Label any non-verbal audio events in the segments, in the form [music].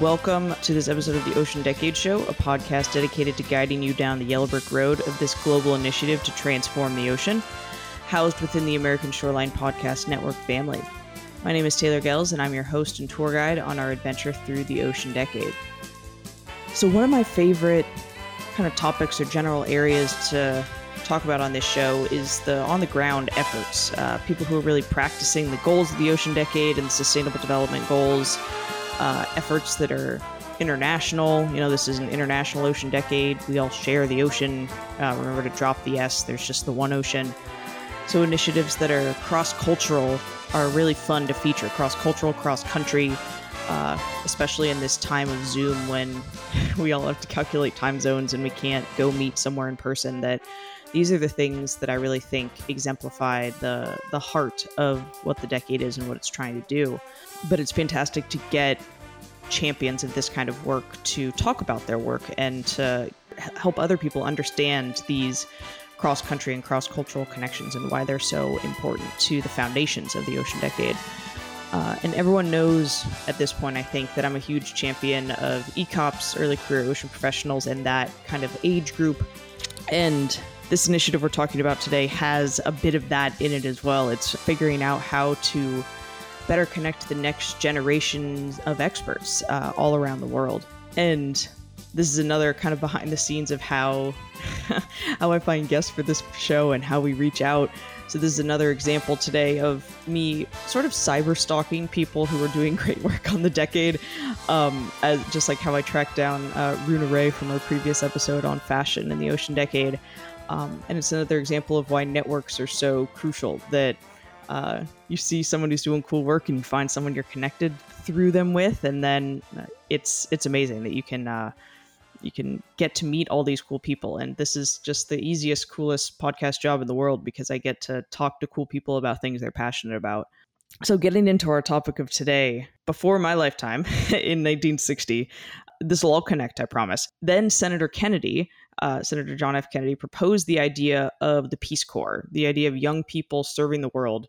welcome to this episode of the Ocean Decade Show, a podcast dedicated to guiding you down the yellow brick road of this global initiative to transform the ocean, housed within the American Shoreline Podcast Network family. My name is Taylor Goelz, and I'm your host and tour guide on our adventure through the Ocean Decade. So, one of my favorite kind of topics or general areas to talk about on this show is the on the ground efforts. Uh, people who are really practicing the goals of the Ocean Decade and the Sustainable Development Goals, uh, efforts that are international. You know, this is an international ocean decade. We all share the ocean. Uh, remember to drop the S, there's just the one ocean. So, initiatives that are cross cultural are really fun to feature cross cultural, cross country, uh, especially in this time of Zoom when [laughs] we all have to calculate time zones and we can't go meet somewhere in person. That these are the things that I really think exemplify the the heart of what the decade is and what it's trying to do. But it's fantastic to get champions of this kind of work to talk about their work and to help other people understand these cross country and cross cultural connections and why they're so important to the foundations of the Ocean Decade. Uh, and everyone knows at this point, I think, that I'm a huge champion of ECOPS, early career ocean professionals, and that kind of age group. And this initiative we're talking about today has a bit of that in it as well. It's figuring out how to better connect the next generations of experts uh, all around the world. And this is another kind of behind the scenes of how [laughs] how I find guests for this show and how we reach out. So this is another example today of me sort of cyber stalking people who are doing [laughs] great work on the decade, um, as just like how I tracked down uh, Runa Ray from our previous episode on fashion in the Ocean Decade. Um, and it's another example of why networks are so crucial. That uh, you see someone who's doing cool work and you find someone you're connected through them with, and then uh, it's it's amazing that you can uh, you can get to meet all these cool people. And this is just the easiest coolest podcast job in the world because i get to talk to cool people about things they're passionate about. So getting into our topic of today before my lifetime [laughs] in 1960 this will all connect i promise. Then senator kennedy uh, senator john f kennedy proposed the idea of the peace corps the idea of young people serving the world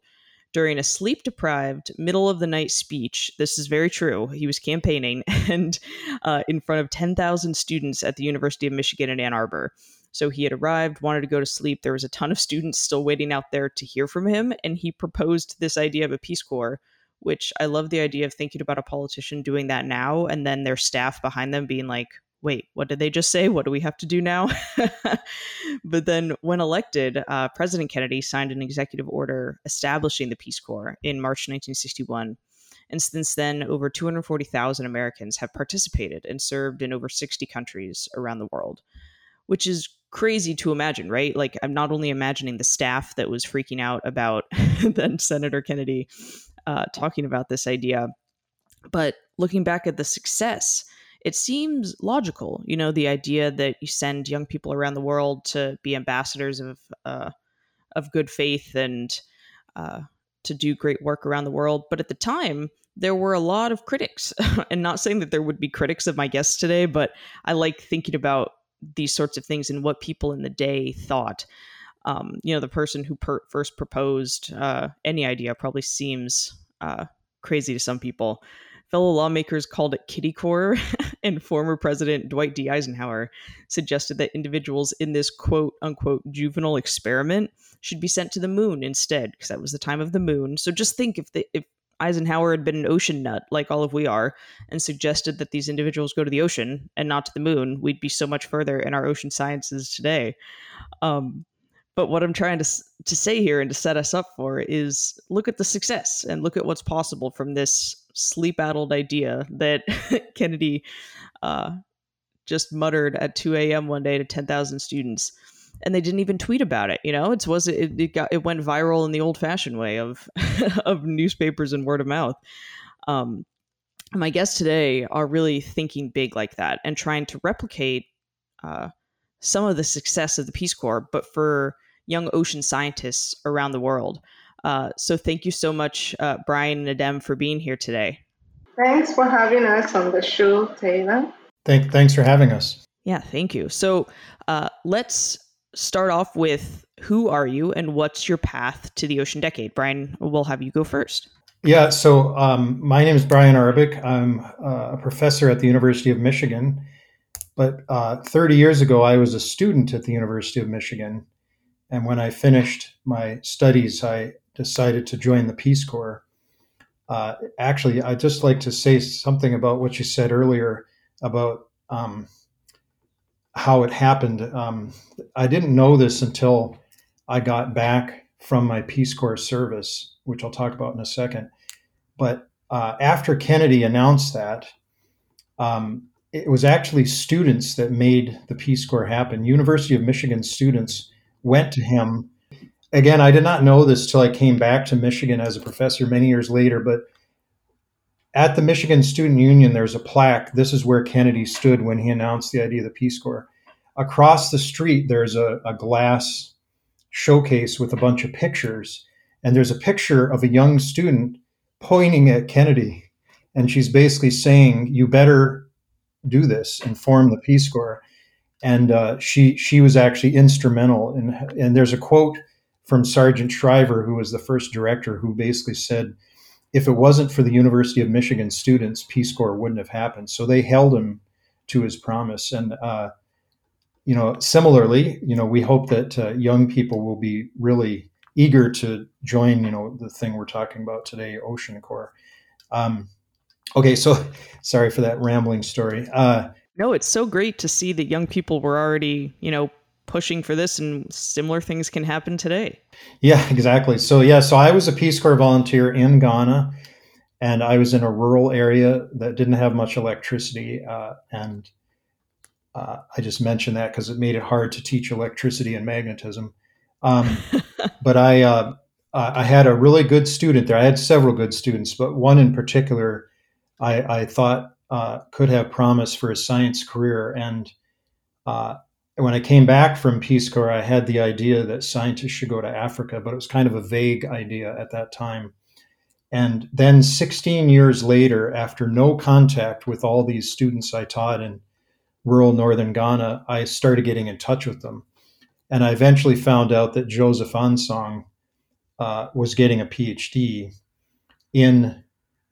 during a sleep deprived, middle of the night speech. This is very true. He was campaigning [laughs] and uh, in front of 10,000 students at the University of Michigan in Ann Arbor. So he had arrived, wanted to go to sleep. There was a ton of students still waiting out there to hear from him. And he proposed this idea of a Peace Corps, which I love the idea of thinking about a politician doing that now and then their staff behind them being like, wait, what did they just say? What do we have to do now? [laughs] but then, when elected, uh, President Kennedy signed an executive order establishing the Peace Corps in March 1961. And since then, over 240,000 Americans have participated and served in over 60 countries around the world, which is crazy to imagine, right? Like, I'm not only imagining the staff that was freaking out about [laughs] then Senator Kennedy uh, talking about this idea, but looking back at the success it seems logical. You know, the idea that you send young people around the world to be ambassadors of uh, of good faith and uh, to do great work around the world. But at the time, there were a lot of critics, [laughs] and not saying that there would be critics of my guests today, but I like thinking about these sorts of things and what people in the day thought. Um, you know, the person who per- first proposed uh, any idea probably seems uh, crazy to some people. Fellow lawmakers called it kitty corps, [laughs] and former President Dwight D. Eisenhower suggested that individuals in this quote unquote juvenile experiment should be sent to the moon instead, because that was the time of the moon. So just think if the, if Eisenhower had been an ocean nut like all of we are and suggested that these individuals go to the ocean and not to the moon, we'd be so much further in our ocean sciences today. Um, but what I'm trying to to say here and to set us up for is look at the success and look at what's possible from this sleep addled idea that [laughs] Kennedy uh, just muttered at 2 a.m. one day to 10,000 students. And they didn't even tweet about it. You know, it was it, it got it went viral in the old fashioned way of [laughs] of newspapers and word of mouth. Um, my guests today are really thinking big like that and trying to replicate uh, some of the success of the Peace Corps, but for young ocean scientists around the world. Uh, so thank you so much, uh, Brian and Edem, for being here today. Thanks for having us on the show, Taylor. Thank, thanks for having us. Yeah, thank you. So uh, let's start off with who are you and what's your path to the Ocean Decade? Brian, we'll have you go first. Yeah, so um, my name is Brian Arbic. I'm uh, a professor at the University of Michigan. But uh, 30 years ago, I was a student at the University of Michigan. And when I finished my studies, I decided to join the Peace Corps. Uh, actually, I'd just like to say something about what you said earlier about um, how it happened. Um, I didn't know this until I got back from my Peace Corps service, which I'll talk about in a second. But uh, after Kennedy announced that, um, it was actually students that made the Peace Corps happen. University of Michigan students went to him. Again, I did not know this till I came back to Michigan as a professor many years later, but at the Michigan Student Union, there's a plaque. This is where Kennedy stood when he announced the idea of the Peace Corps. Across the street, there's a, a glass showcase with a bunch of pictures. And there's a picture of a young student pointing at Kennedy. And she's basically saying, You better do this and form the Peace Corps. And uh, she she was actually instrumental. In, and there's a quote from Sargent Shriver, who was the first director, who basically said, if it wasn't for the University of Michigan students, Peace Corps wouldn't have happened. So they held him to his promise. And uh, you know, similarly, you know, we hope that uh, young people will be really eager to join. You know, the thing we're talking about today, Ocean Corps. Um, okay, so [laughs] sorry for that rambling story. Uh, no, it's so great to see that young people were already, you know, pushing for this and similar things can happen today. Yeah, exactly. So yeah, so I was a Peace Corps volunteer in Ghana and I was in a rural area that didn't have much electricity uh, and uh, I just mentioned that because it made it hard to teach electricity and magnetism. Um, [laughs] but I uh, I had a really good student there. I had several good students, but one in particular I, I thought uh, could have promise for a science career. And uh, when I came back from Peace Corps, I had the idea that scientists should go to Africa, but it was kind of a vague idea at that time. And then 16 years later, after no contact with all these students I taught in rural northern Ghana, I started getting in touch with them. And I eventually found out that Joseph Ansong uh, was getting a PhD in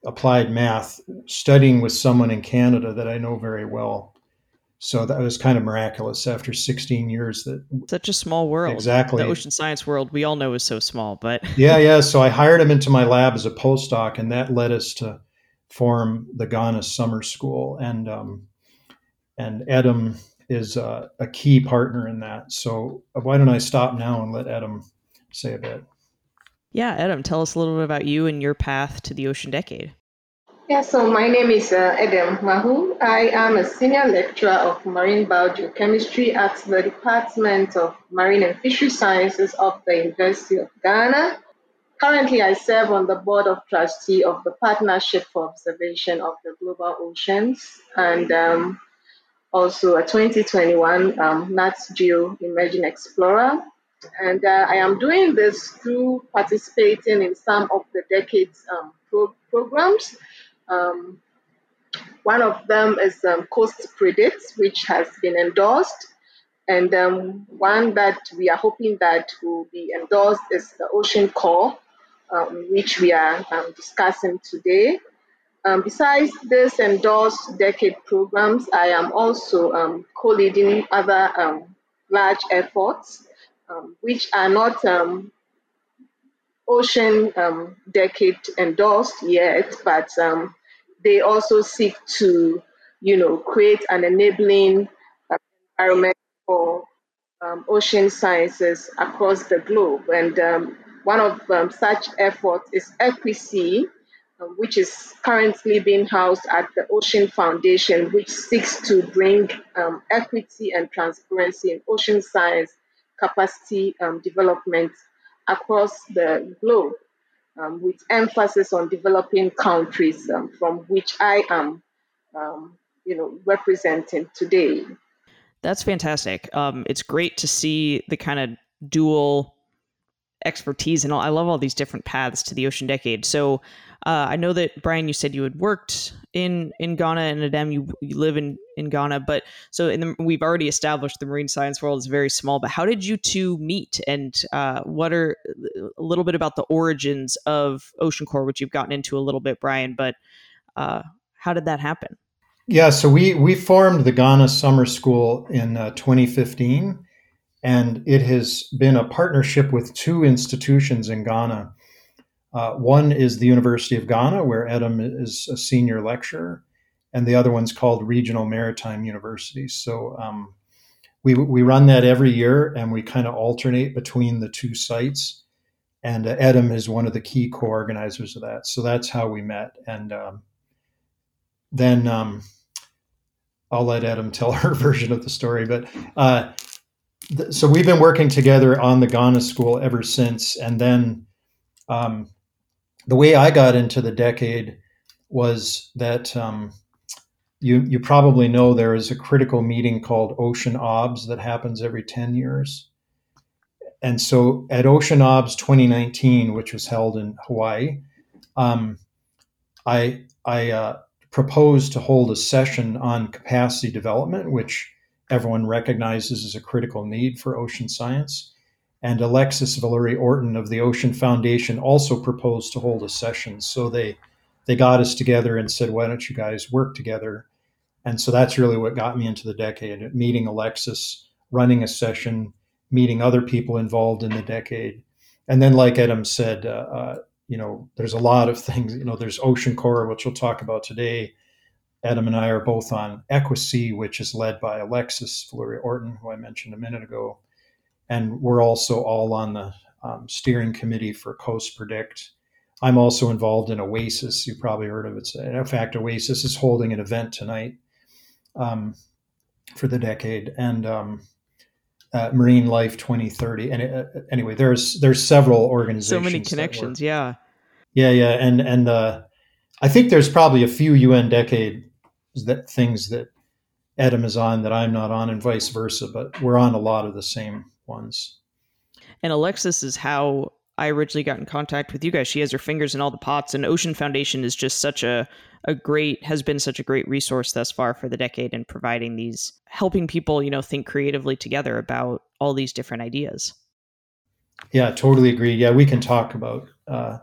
applied math, studying with someone in Canada that I know very well. So that was kind of miraculous after 16 years that such a small world. Exactly. The ocean science world we all know is so small, but [laughs] Yeah, yeah, so I hired him into my lab as a postdoc and that led us to form the Ghana Summer School and um, and Edem is uh, a key partner in that. So why don't I stop now and let Edem say a bit? Yeah, Edem, tell us a little bit about you and your path to the Ocean Decade. Yeah, so my name is uh, Edem Mahu. I am a senior lecturer of marine biogeochemistry at the Department of Marine and Fishery Sciences of the University of Ghana. Currently, I serve on the board of trustee of the Partnership for Observation of the Global Oceans and um, also a 2021 um, Nat Geo Emerging Explorer. And uh, I am doing this through participating in some of the decades um, pro- programs. Um, one of them is um, Coast Predicts, which has been endorsed. And um, one that we are hoping that will be endorsed is the Ocean Corps, um, which we are um, discussing today. Um, besides this endorsed decade programs, I am also co-leading other large efforts, which are not ocean um, decade endorsed yet, but they also seek to, you know, create an enabling uh, environment for ocean sciences across the globe. And one of such efforts is EquiSea, um, which is currently being housed at the Ocean Foundation, which seeks to bring um, equity and transparency in ocean science capacity um, development across the globe, um, with emphasis on developing countries um, from which I am, um, you know, representing today. That's fantastic. it's great to see the kind of dual expertise and all. I love all these different paths to the ocean decade. So uh, I know that Brian, you said you had worked in in Ghana and Edem. You, you live in in Ghana. But so in the, we've already established the marine science world is very small. But how did you two meet, and uh, what are a little bit about the origins of Ocean Corps, which you've gotten into a little bit, Brian? But uh, how did that happen? Yeah, so we we formed the Ghana Summer School in uh, 2015, and it has been a partnership with two institutions in Ghana. Uh, one is the University of Ghana, where Edem is a senior lecturer, and the other one's called Regional Maritime University. So um, we we run that every year, and we kind of alternate between the two sites. And uh, Edem is one of the key co-organizers of that. So that's how we met, and um, then. Um, I'll let Edem tell [laughs] her version of the story. But uh, th- so we've been working together on the Ghana School ever since. And then um, the way I got into the decade was that um, you you probably know there is a critical meeting called OceanObs that happens every ten years. And so at OceanObs 2019, which was held in Hawaii, um, I I uh, proposed to hold a session on capacity development, which everyone recognizes as a critical need for ocean science. And Alexis Valauri-Orton of the Ocean Foundation also proposed to hold a session. So they they got us together and said, why don't you guys work together? And so that's really what got me into the decade, meeting Alexis, running a session, meeting other people involved in the decade. And then, like Edem said, uh, uh, you know, there's a lot of [laughs] things. You know, there's Ocean Corps, which we'll talk about today. Edem and I are both on EquiSea, which is led by Alexis Valauri-Orton, who I mentioned a minute ago. And we're also all on the um, steering committee for Coast Predict. I'm also involved in Oasis. You probably heard of it. In fact, Oasis is holding an event tonight um, for the decade. And um, uh, Marine Life 2030. And uh, anyway, there's there's several organizations. So many connections, yeah. Yeah, yeah, and and uh, I think there's probably a few UN decade that things that Edem is on that I'm not on, and vice versa. But we're on a lot of the same ones. And Alexis is how I originally got in contact with you guys. She has her fingers in all the pots, and Ocean Foundation is just such a a great has been such a great resource thus far for the decade in providing these helping people you know think creatively together about all these different ideas. Yeah, totally agree. Yeah, we can talk about uh,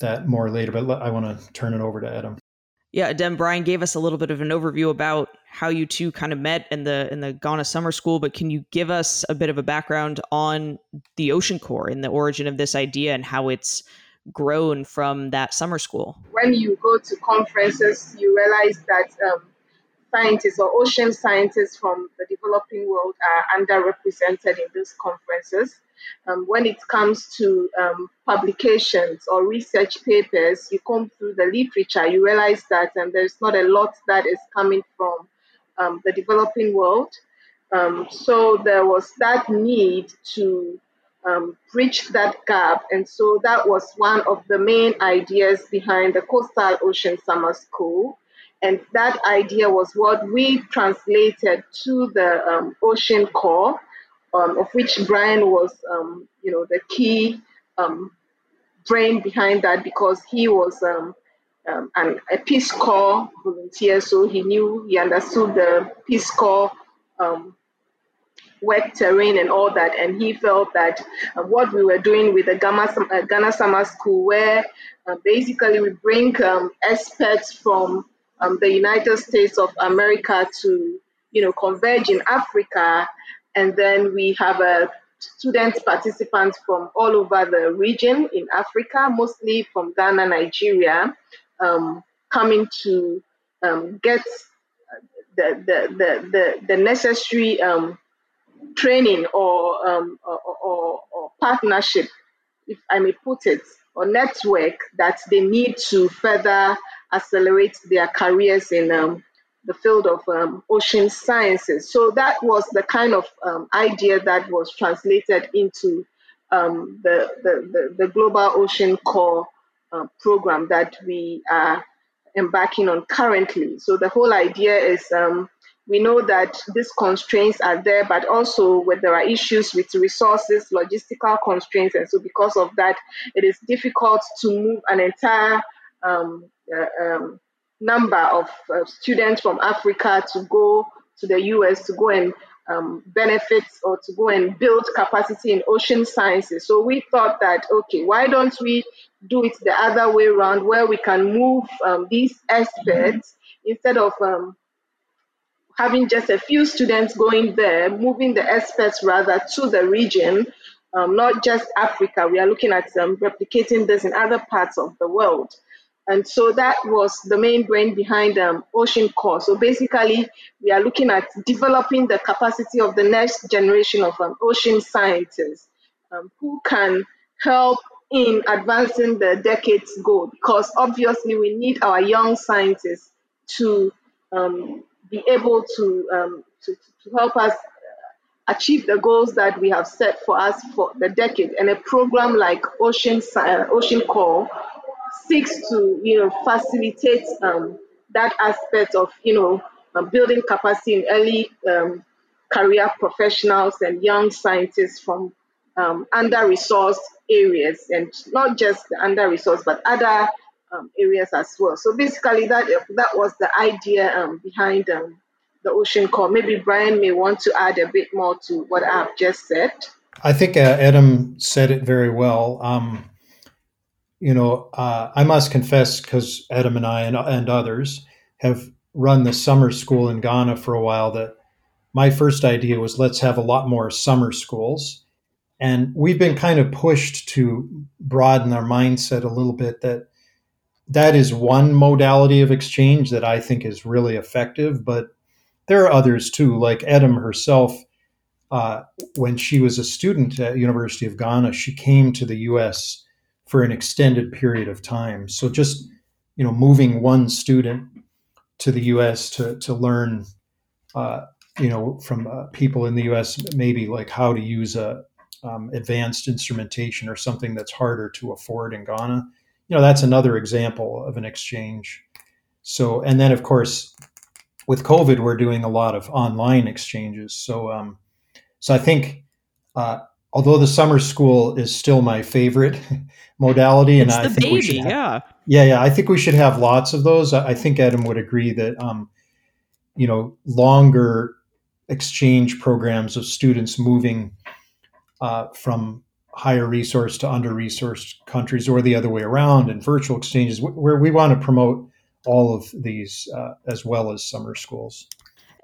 that more later, but I want to turn it over to Edem. Yeah, Dem Brian gave us a little bit of an overview about how you two kind of met in the in the Ghana Summer School, but can you give us a bit of a background on the Ocean Corps and the origin of this idea and how it's grown from that summer school? When you go to conferences, you realize that um, scientists or ocean scientists from the developing world are underrepresented in those conferences. Um, when it comes to um, publications or research papers, you come through the literature, you realize that um, there's not a lot that is coming from um, the developing world. Um, so there was that need to um, bridge that gap. And so that was one of the main ideas behind the Coastal Ocean Summer School. And that idea was what we translated to the Ocean Corps, um, of which Brian was, um, you know, the key um, brain behind that because he was um, an, a Peace Corps volunteer, so he knew, he understood the Peace Corps work terrain and all that. And he felt that uh, what we were doing with the Ghana, uh, Ghana Summer School, where uh, basically we bring um, experts from um, the United States of America to, you know, converge in Africa, and then we have a student participants from all over the region in Africa, mostly from Ghana, Nigeria, um, coming to um, get the, the, the, the, the necessary um, training or, um, or, or, or partnership, if I may put it, or network that they need to further accelerate their careers in um, the field of um, ocean sciences. So that was the kind of um, idea that was translated into um, the, the, the, the, Global Ocean Corps uh, program that we are embarking on currently. So the whole idea is um, we know that these constraints are there, but also when there are issues with resources, logistical constraints, and so because of that, it is difficult to move an entire um, uh, um, number of uh, students from Africa to go to the US to go and um, benefit or to go and build capacity in ocean sciences. So we thought that, okay, why don't we do it the other way around where we can move um, these experts instead of um, having just a few students going there, moving the experts rather to the region, um, not just Africa. We are looking at um, replicating this in other parts of the world. And so that was the main brain behind um, Ocean Corps. So basically, we are looking at developing the capacity of the next generation of um, ocean scientists um, who can help in advancing the decade's goal. Because obviously, we need our young scientists to um, be able to, um, to, to help us achieve the goals that we have set for us for the decade. And a program like Ocean, Ocean Corps seeks to you know facilitate um, that aspect of you know uh, building capacity in early um, career professionals and young scientists from um, under-resourced areas and not just the under-resourced but other um, areas as well. So basically that that was the idea um, behind the Ocean Corps. Maybe Brian may want to add a bit more to what I've just said. I think uh, Edem said it very well. Um, you know, uh, I must confess, because Edem and I and, and others have run the summer school in Ghana for a while, that my first idea was let's have a lot more summer schools. And we've been kind of pushed to broaden our mindset a little bit that that is one modality of exchange that I think is really effective, but there are others too, like Edem herself. Uh, when she was a student at University of Ghana, she came to the U.S for an extended period of time. So just you know, moving one student to the U.S. to to learn, uh, you know, from uh, people in the U.S. maybe like how to use a um, advanced instrumentation or something that's harder to afford in Ghana. You know, that's another example of an exchange. So, and then of course, with COVID, we're doing a lot of online exchanges. So, um, so I think uh, although the summer school is still my favorite [laughs] modality, and it's I think baby, we should, have, yeah, yeah, yeah, I think we should have lots of those. I think Edem would agree that, um, you know, longer exchange programs of students moving uh, from higher resource to under resourced countries, or the other way around, and virtual exchanges, where we want to promote all of these uh, as well as summer schools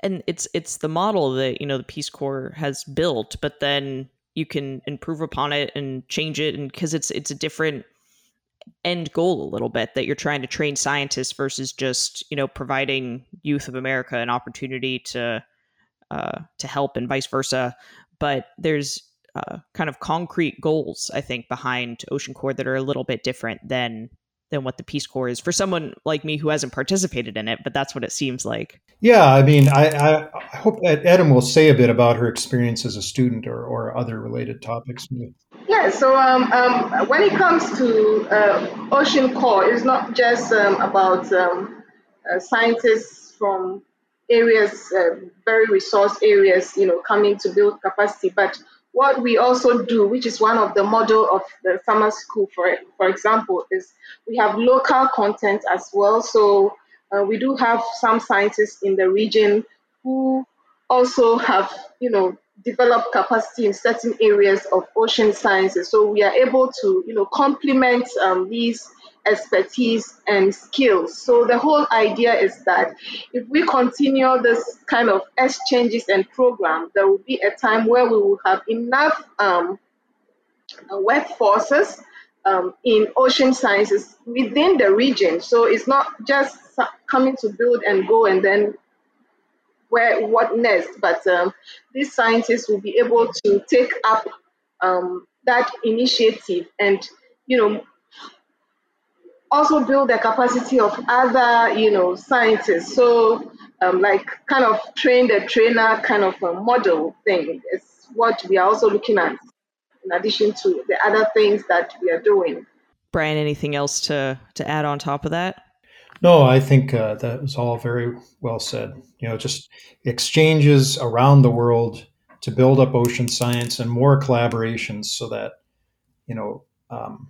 and it's it's the model that you know the peace corps has built but then you can improve upon it and change it and because it's it's a different end goal a little bit that you're trying to train scientists versus just you know providing youth of america an opportunity to uh, to help and vice versa. But there's uh, kind of concrete goals i think behind ocean corps that are a little bit different than than what the Peace Corps is for someone like me who hasn't participated in it, but that's what it seems like. Yeah, I mean, I, I hope that Edem will say a bit about her experience as a student or, or other related topics. Yeah, so um, um, when it comes to uh, Ocean Corps, it's not just um, about um, uh, scientists from areas, uh, very resource areas, you know, coming to build capacity, but what we also do, which is one of the model of the summer school, for for example, is we have local content as well. So uh, we do have some scientists in the region who also have, you know, developed capacity in certain areas of ocean sciences. So we are able to, you know, complement um, these expertise and skills. So the whole idea is that if we continue this kind of exchanges and program, there will be a time where we will have enough um, workforces um, in ocean sciences within the region. So it's not just coming to build and go and then where what next, but um, these scientists will be able to take up um, that initiative and you know also build the capacity of other, you know, scientists. So, um, like, kind of train the trainer kind of a model thing is what we are also looking at, in addition to the other things that we are doing. Brian, anything else to to add on top of that? No, I think uh, that was all very well said. You know, just exchanges around the world to build up ocean science and more collaborations so that you know um,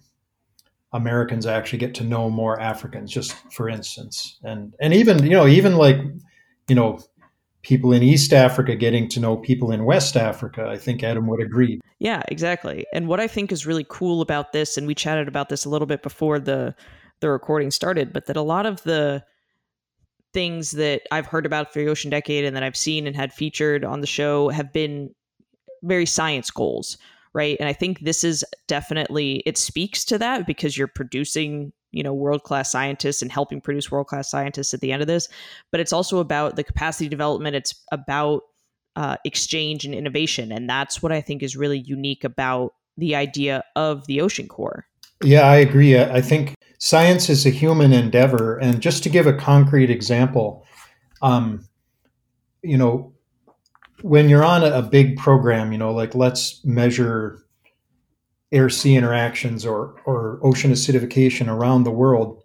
Americans actually get to know more Africans, just for instance, and and even you know even like you know people in East Africa getting to know people in West Africa. I think Edem would agree. Yeah, exactly. And what I think is really cool about this, and we chatted about this a little bit before the the recording started, but that a lot of the things that I've heard about for the Ocean Decade and that I've seen and had featured on the show have been very science goals, right? And I think this is definitely it speaks to that because you're producing, you know, world-class scientists and helping produce world-class scientists at the end of this, but it's also about the capacity development, it's about uh, exchange and innovation, and that's what I think is really unique about the idea of the ocean corps. Yeah, I agree. I think science is a human endeavor. And just to give a concrete example, um, you know, when you're on a, big program, you know, like let's measure air sea interactions or, or ocean acidification around the world,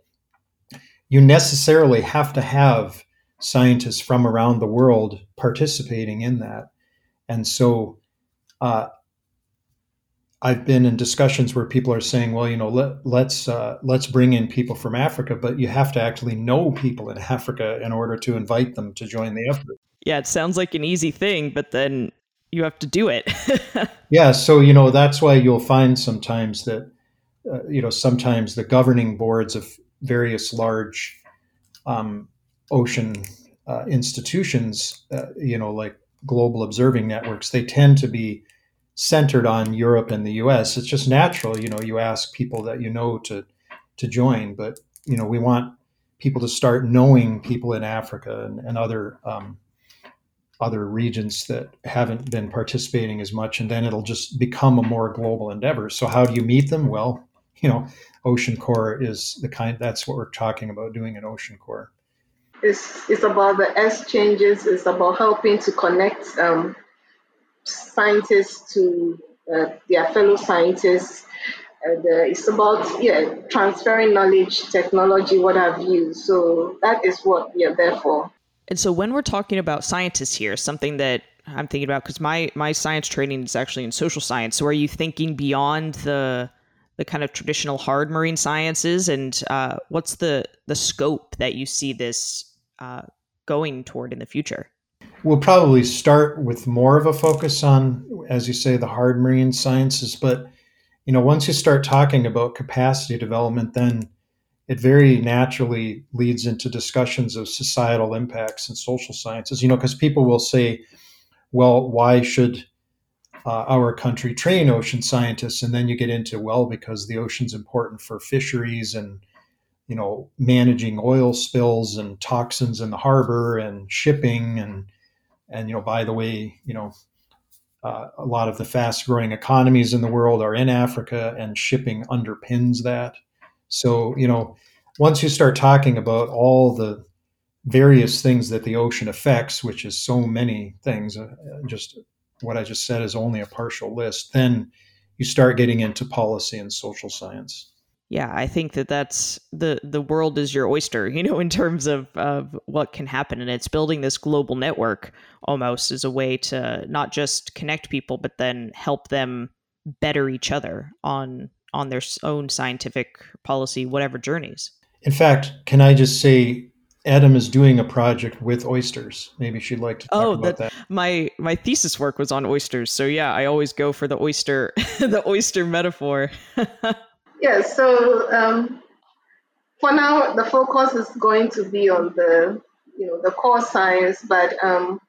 you necessarily have to have scientists from around the world participating in that. And so uh, I've been in discussions where people are saying, well, you know, let, let's uh, let's bring in people from Africa, but you have to actually know people in Africa in order to invite them to join the effort. Yeah, it sounds like an easy thing, but then you have to do it. [laughs] yeah, so you know that's why you'll find sometimes that uh, you know sometimes the governing boards of various large um, ocean uh, institutions, uh, you know, like global observing networks, they tend to be centered on Europe and the US. It's just natural, you know, you ask people that you know to to join, but you know, we want people to start knowing people in Africa and, and other um, other regions that haven't been participating as much, and then it'll just become a more global endeavor. So, how do you meet them? Well, you know, Ocean Corps is the kind. That's what we're talking about doing at Ocean Corps. It's it's about the exchanges. It's about helping to connect um, scientists to uh, their fellow scientists. Uh, it's about yeah transferring knowledge, technology, what have you. So that is what we are there for. And so when we're talking about scientists here, something that I'm thinking about because my my science training is actually in social science. So are you thinking beyond the the kind of traditional hard marine sciences, and uh, what's the the scope that you see this uh, going toward in the future? We'll probably start with more of a focus on, as you say, the hard marine sciences. But you know, once you start talking about capacity development, then it very naturally leads into discussions of societal impacts and social sciences. You know, because people will say, "Well, why should uh, our country train ocean scientists?" And then you get into, well, because the ocean's important for fisheries and you know managing oil spills and toxins in the harbor and shipping and and you know, by the way, you know, uh, a lot of the fast growing economies in the world are in Africa, and shipping underpins that. So, you know, once you start talking about all the various things that the ocean affects, which is so many things, uh, just what I just said is only a partial list, then you start getting into policy and social science. Yeah, I think that that's the the world is your oyster, [laughs] you know, in terms of of what can happen, and it's building this global network almost as a way to not just connect people, but then help them better each other on on their own scientific policy, whatever journeys. In fact, can I just say Edem is doing a project with oysters. Maybe she'd like to talk oh, about that, that. My my thesis work was on oysters, so yeah, I always go for the oyster [laughs] the oyster metaphor. [laughs] Yes, so um, for now, the focus is going to be on the, you know, the core science, but um,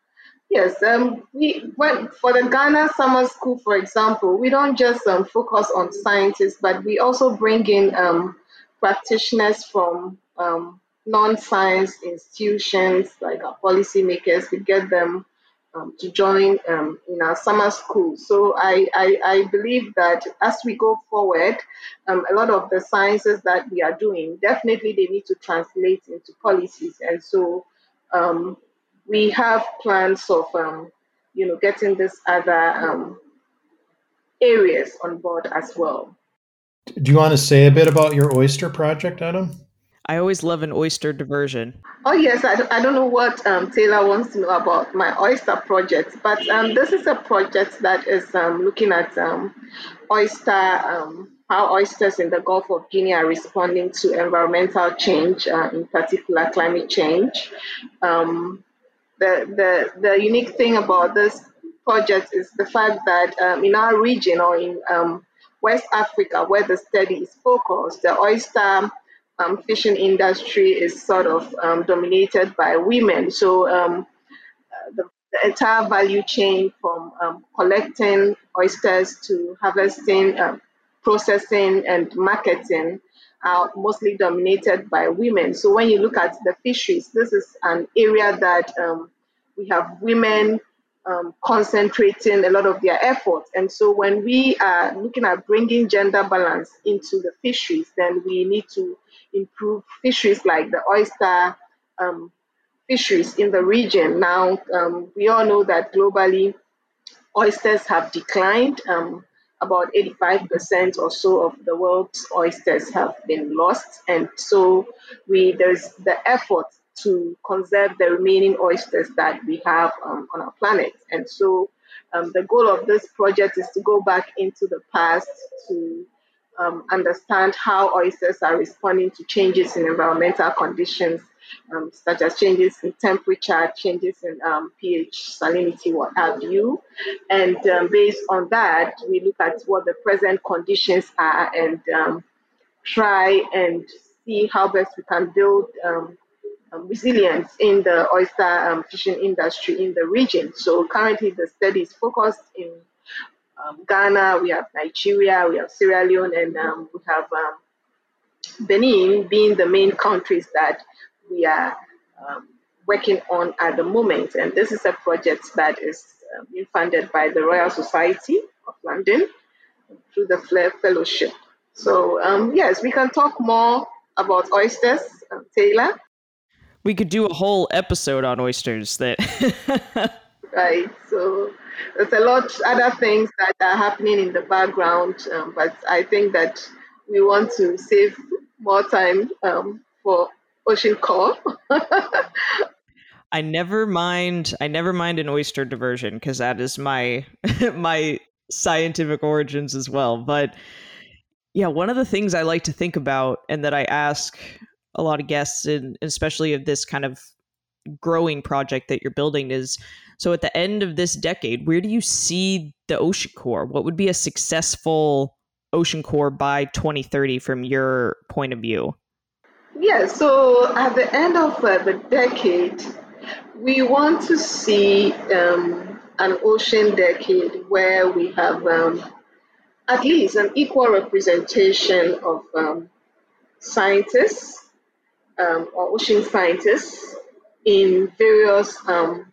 yes, um, we went for the Ghana Summer School, for example, we don't just um, focus on scientists, but we also bring in um, practitioners from um, non-science institutions, like our policymakers, we get them um, to join um, in our summer school. So I, I, I, believe that as we go forward, um, a lot of the sciences that we are doing, definitely they need to translate into policies. And so um, we have plans of, um, you know, getting this other um, areas on board as well. Do you want to say a bit about your oyster project, Edem? I always love an oyster diversion. Oh, yes. I, I don't know what um, Taylor wants to know about my oyster project, but um, this is a project that is um, looking at um, oyster um, how oysters in the Gulf of Guinea are responding to environmental change, uh, in particular climate change. Um, the, the, the unique thing about this project is the fact that um, in our region or in um, West Africa, where the study is focused, the oyster um, fishing industry is sort of um, dominated by women. So um, the, the, entire value chain from um, collecting oysters to harvesting, processing, and marketing are mostly dominated by women. So when you look at the fisheries, this is an area that um, we have women um, concentrating a lot of their efforts. And so when we are looking at bringing gender balance into the fisheries, then we need to improve fisheries like the oyster um, fisheries in the region. Now, um, we all know that globally, oysters have declined. Um, about 85% or so of the world's oysters have been lost. And so we there's the effort to conserve the remaining oysters that we have um, on our planet. And so um, the goal of this project is to go back into the past to um, understand how oysters are responding to changes in environmental conditions, um, such as changes in temperature, changes in um, pH, salinity, what have you. And um, based on that, we look at what the present conditions are and um, try and see how best we can build um, resilience in the oyster fishing industry in the region. So currently, the study is focused in um, Ghana, we have Nigeria, we have Sierra Leone, and um, we have um, Benin being the main countries that we are um, working on at the moment. And this is a project that is uh, being funded by the Royal Society of London through the Flair Fellowship. So, um, yes, we can talk more about oysters, Taylor. We could do a whole episode on oysters that. [laughs] right. So, there's a lot other things that are happening in the background, um, but I think that we want to save more time um, for ocean corps. [laughs] I never mind. I never mind an oyster diversion because that is my [laughs] my scientific origins as well. But yeah, one of the things I like to think about and that I ask a lot of guests, and especially of this kind of growing project that you're building, is so at the end of this decade, where do you see the ocean corps? What would be a successful ocean corps by 2030 from your point of view? Yeah, so at the end of uh, the decade, we want to see um, an ocean decade where we have um, at least an equal representation of um, scientists um, or ocean scientists in various um,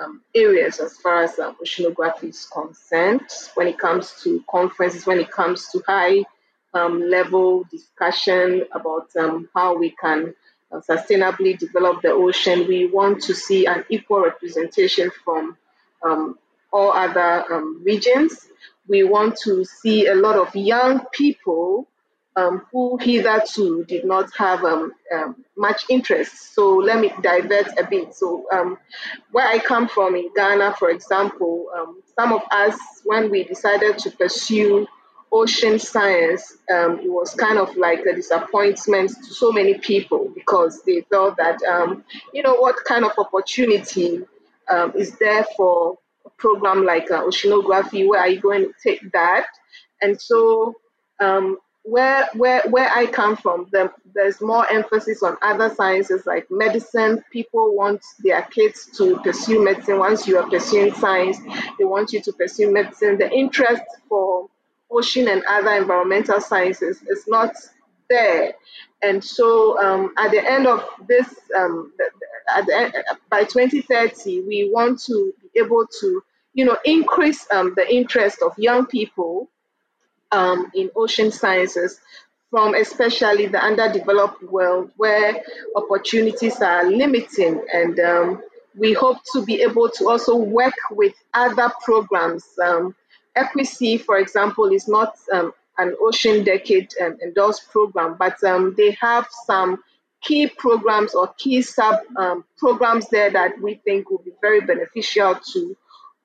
um, areas as far as oceanography is concerned when it comes to conferences, when it comes to high um, level discussion about um, how we can uh, sustainably develop the ocean. We want to see an equal representation from um, all other um, regions. We want to see a lot of young people um, who hitherto did not have um, much interest. So let me divert a bit. So where I come from in Ghana, for example, some of us, when we decided to pursue ocean science, um, was kind of like a disappointment to so many people because they felt that, you know, what kind of opportunity is there for a program like uh, oceanography? Where are you going to take that? And so um, where where where I come from, the, there's more emphasis on other sciences like medicine. People want their kids to pursue medicine. Once you are pursuing science, they want you to pursue medicine. The interest for ocean and other environmental sciences is not there. And so, um, at the end of this, um, the by 2030, we want to be able to, you know, increase um, the interest of young people um, in ocean sciences from especially the underdeveloped world where opportunities are limiting and um, we hope to be able to also work with other programs. Um, EquiSea, for example, is not um, an Ocean Decade um, endorsed program, but um, they have some key programs or key sub um, programs there that we think will be very beneficial to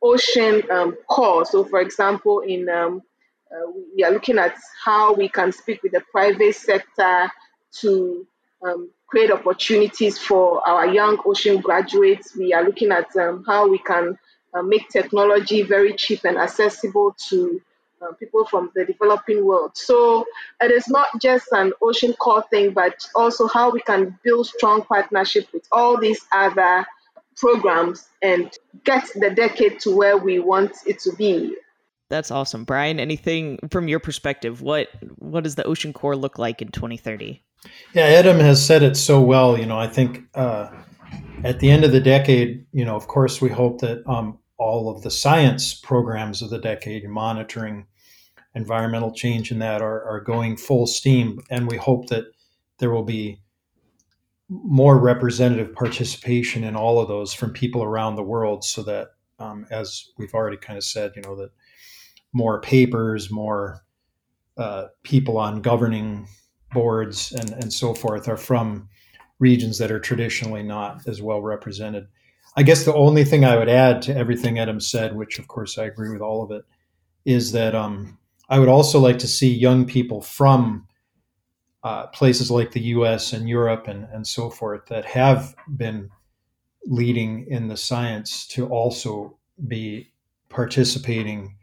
ocean um, core. So, for example, in um, uh, we are looking at how we can speak with the private sector to create opportunities for our young ocean graduates. We are looking at how we can uh, make technology very cheap and accessible to uh, people from the developing world. So it is not just an ocean corps thing, but also how we can build strong partnership with all these other programs and get the decade to where we want it to be. That's awesome, Brian. Anything from your perspective? What what does the ocean corps look like in 2030? Yeah, Edem has said it so well. You know, I think uh, at the end of the decade, you know, of course, we hope that um, all of the science programs of the decade, monitoring environmental change in that, are, are going full steam, and we hope that there will be more representative participation in all of those from people around the world, so that, um, as we've already kind of said, you know, that more papers, more uh, people on governing boards, and, and so forth are from regions that are traditionally not as well represented. I guess the only thing I would add to everything Edem said, which of course I agree with all of it, is that um, I would also like to see young people from uh, places like the US and Europe and, and so forth that have been leading in the science to also be participating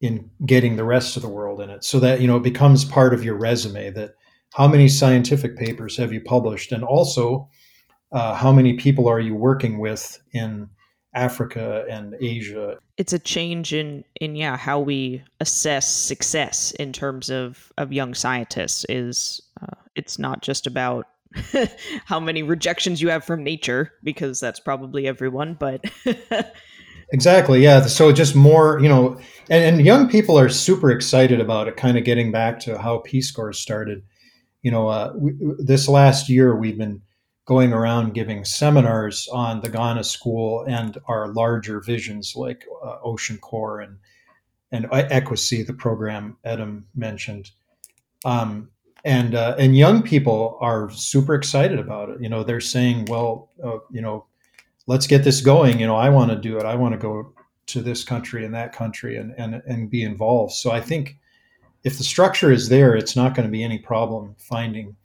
in getting the rest of the world in it so that you know it becomes part of your resume that how many scientific papers have you published and also uh, how many people are you working with in africa and asia it's a change in in yeah how we assess success in terms of of young scientists is uh, it's not just about [laughs] how many rejections you have from nature because that's probably everyone but [laughs] Exactly. Yeah. So just more, you know, and, and young people are super excited about it. Kind of getting back to how Peace Corps started. You know, uh, we, this last year we've been going around giving seminars on the Ghana School and our larger visions like uh, Ocean Corps and and Equisea, the program Edem mentioned. Um, and uh, and young people are super excited about it. You know, they're saying, well, uh, you know, let's get this going. You know, I want to do it. I want to go to this country and that country and, and, and be involved. So I think if the structure is there, it's not going to be any problem finding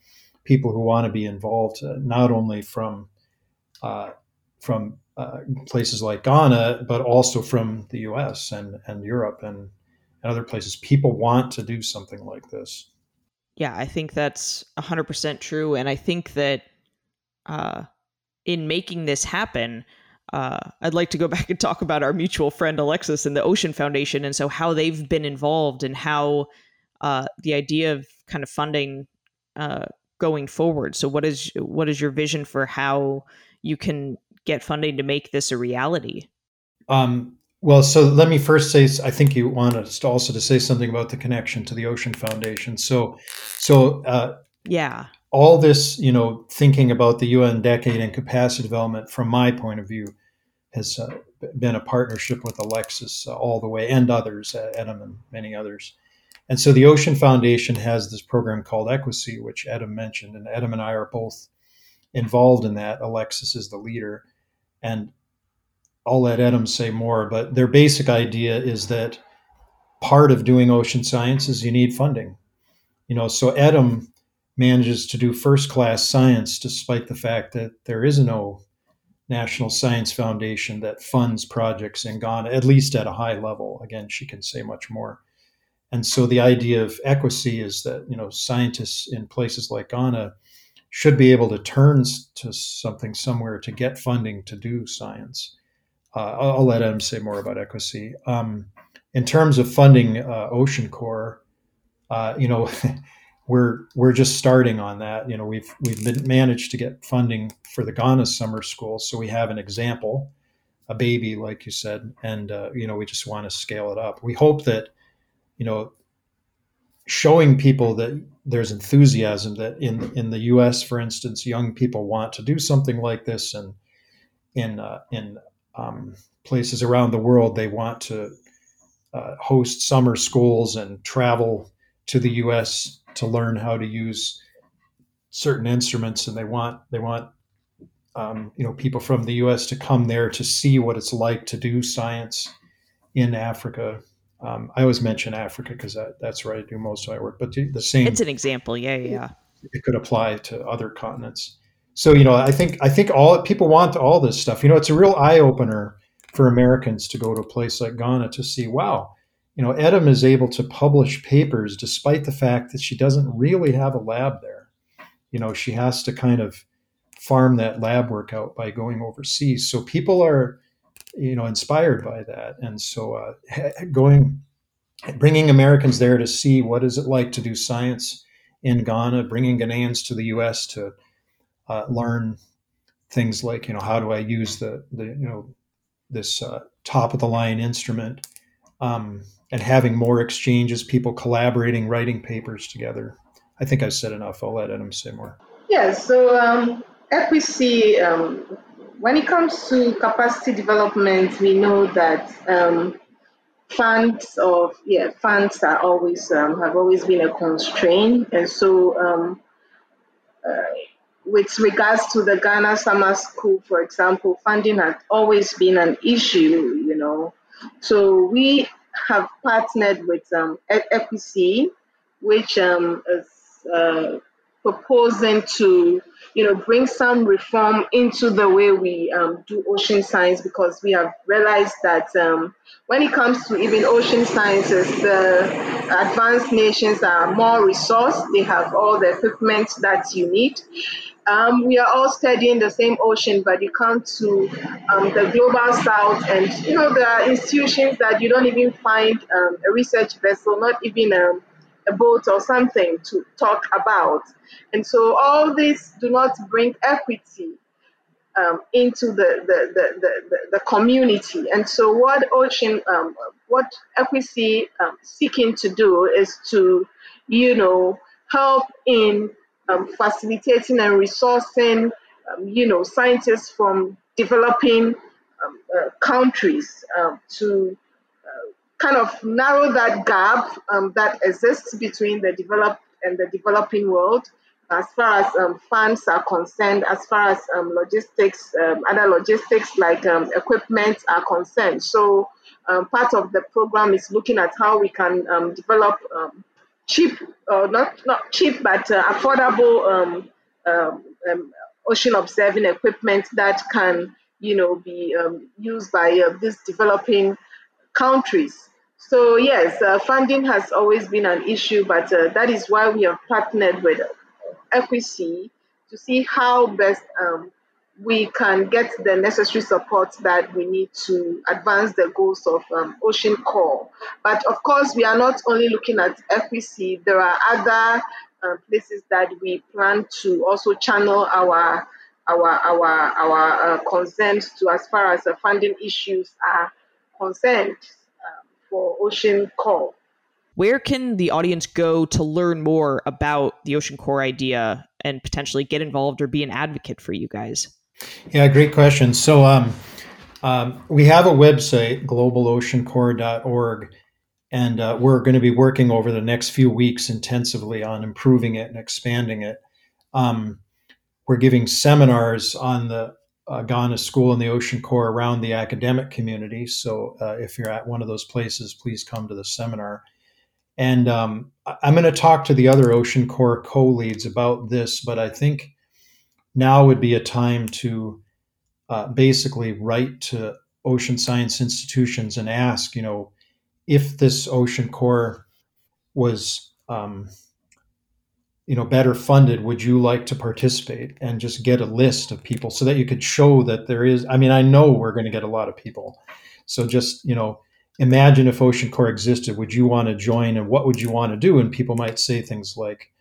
people who want to be involved, uh, not only from uh, from uh, places like Ghana, but also from the U.S. and and Europe and, and other places. People want to do something like this. Yeah, I think that's hundred percent true, and I think that uh, in making this happen, uh, I'd like to go [laughs] back and talk about our mutual friend Alexis and the Ocean Foundation, and so how they've been involved and how uh, the idea of kind of funding uh, going forward. So, what is what is your vision for how you can get funding to make this a reality? Um, well, so let me first say, I think you wanted us to also to say something about the connection to the Ocean Foundation. So, so uh, yeah, all this, you know, thinking about the UN decade and capacity development from my point of view has uh, been a partnership with Alexis uh, all the way and others, uh, and many others. And so the Ocean Foundation has this program called Equisea, which Edem mentioned, and Edem and I are both involved in that. Alexis is the leader. And I'll let Edem say more, but their basic idea is that part of doing ocean science is you need funding. You know, so Edem manages to do first class science despite the fact that there is no National Science Foundation that funds projects in Ghana, at least at a high level. Again, she can say much more. And so the idea of equity is that you know scientists in places like Ghana should be able to turn to something somewhere to get funding to do science. Uh, I'll, I'll, let Edem say more about Equisea. Um, in terms of funding uh, Ocean Corps, uh, you know, [laughs] we're we're just starting on that. You know, we've we've been managed to get funding for the Ghana summer school, so we have an example, a baby, like you said, and uh, you know we just want to scale it up. We hope that, you know, showing people that there's enthusiasm that in in the U.S., for instance, young people want to do something like this, and in uh, in um, places around the world, they want to uh, host summer schools and travel to the U.S to learn how to use certain instruments, and they want they want um, you know people from the U.S. to come there to see what it's like to do science in Africa. Um, I always mention Africa because that, that's where I do most of my work. But the, same. It's an example. Yeah, yeah. It could apply to other continents. So you know, I think I think all people want all this stuff. You know, it's a real eye opener for Americans to go to a place like Ghana to see, wow, you know, Edem is able to publish papers despite the fact that she doesn't really have a lab there. You know, she has to kind of farm that lab work out by going overseas. So people are, you know, inspired by that, and so uh, [laughs] going, bringing Americans there to see what is it like to do science in Ghana, bringing Ghanaians to the U.S. to uh, learn things like, you know, how do I use the the you know this uh, top of the line instrument. Um, and having more exchanges, people collaborating, writing papers together. I think I've said enough. I'll let Edem say more. Yeah, so um, EQUISEA, um, when it comes to capacity development, we know that um, funds of yeah funds are always um, have always been a constraint, and so um, uh, with regards to the Ghana Summer School, for example, funding has always been an issue. You know, so we have partnered with um, EQUISEA, which um, is uh, proposing to, you know, bring some reform into the way we um, do ocean science because we have realized that um, when it comes to even ocean sciences, the advanced nations are more resourced. They have all the equipment that you need. Um, we are all studying the same ocean, but you come to um, the global south, and you know there are institutions that you don't even find um, a research vessel, not even a, a, boat or something to talk about. And so all these do not bring equity um, into the the, the, the, the, community. And so what Ocean, um, what EQUISEA um, seeking to do is to, you know, help in um, facilitating and resourcing, um, you know, scientists from developing um, uh, countries to kind of narrow that gap um, that exists between the developed and the developing world as far as um, funds are concerned, as far as um, logistics, um, other logistics like equipment are concerned. So part of the program is looking at how we can develop cheap, uh, not not cheap, but uh, affordable um, um, um, ocean observing equipment that can, you know, be um, used by uh, these developing countries. So yes, uh, funding has always been an issue, but uh, that is why we have partnered with EQUISEA to see how best um, we can get the necessary support that we need to advance the goals of um, Ocean Corps. But of course, we are not only looking at EQUISEA, there are other uh, places that we plan to also channel our our our our uh, concerns to as far as the funding issues are concerned um, for Ocean Corps. Where can the audience go to learn more about the Ocean Corps idea and potentially get involved or be an advocate for you guys? Yeah, great question. So um, um, we have a website, globaloceancorps.org, and uh, we're going to be working over the next few weeks intensively on improving it and expanding it. Um, we're giving seminars on the uh, to School in the Ocean Corps around the academic community. So uh, if you're at one of those places, please come to the seminar. And um, I'm going to talk to the other Ocean Corps co leads about this, but I think now would be a time to uh, basically write to ocean science institutions and ask, you know, if this ocean corps was, um, you know, better funded, would you like to participate and just get a list of people so that you could show that there is? I mean, I know we're going to get a lot of people, so just you know, imagine if Ocean Corps existed, would you want to join, and what would you want to do? And people might say things like,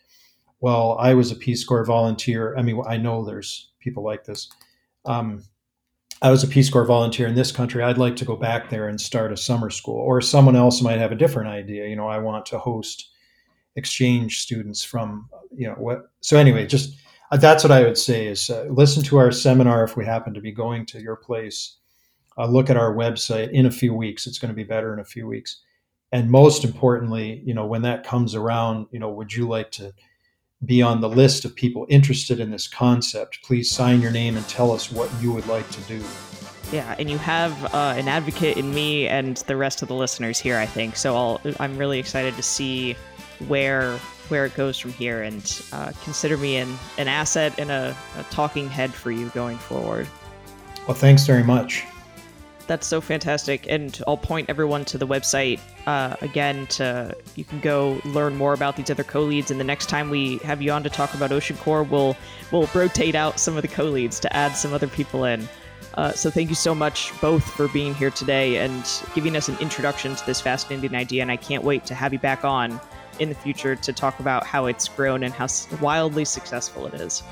well, I was a Peace Corps volunteer. I mean, I know there's people like this. Um, I was a Peace Corps volunteer in this country. I'd like to go back there and start a summer school. Or someone else might have a different idea. You know, I want to host exchange students from, you know, what. So anyway, just uh, that's what I would say is uh, listen to our seminar if we happen to be going to your place. Uh, look at our website in a few weeks. It's going to be better in a few weeks. And most importantly, you know, when that comes around, you know, would you like to be on the list of people interested in this concept, please sign your name and tell us what you would like to do. Yeah, and you have uh, an advocate in me and the rest of the listeners here, I think. So I'll, I'm really excited to see where where it goes from here, and uh, consider me an, an asset and a, a talking head for you going forward. Well, thanks very much. That's so fantastic, and I'll point everyone to the website uh, again. To you can go learn more about these other co-leads, and the next time we have you on to talk about Ocean Corps, we'll we'll rotate out some of the co-leads to add some other people in. Uh, so thank you so much both for being here today and giving us an introduction to this fascinating idea. And I can't wait to have you back on in the future to talk about how it's grown and how wildly successful it is.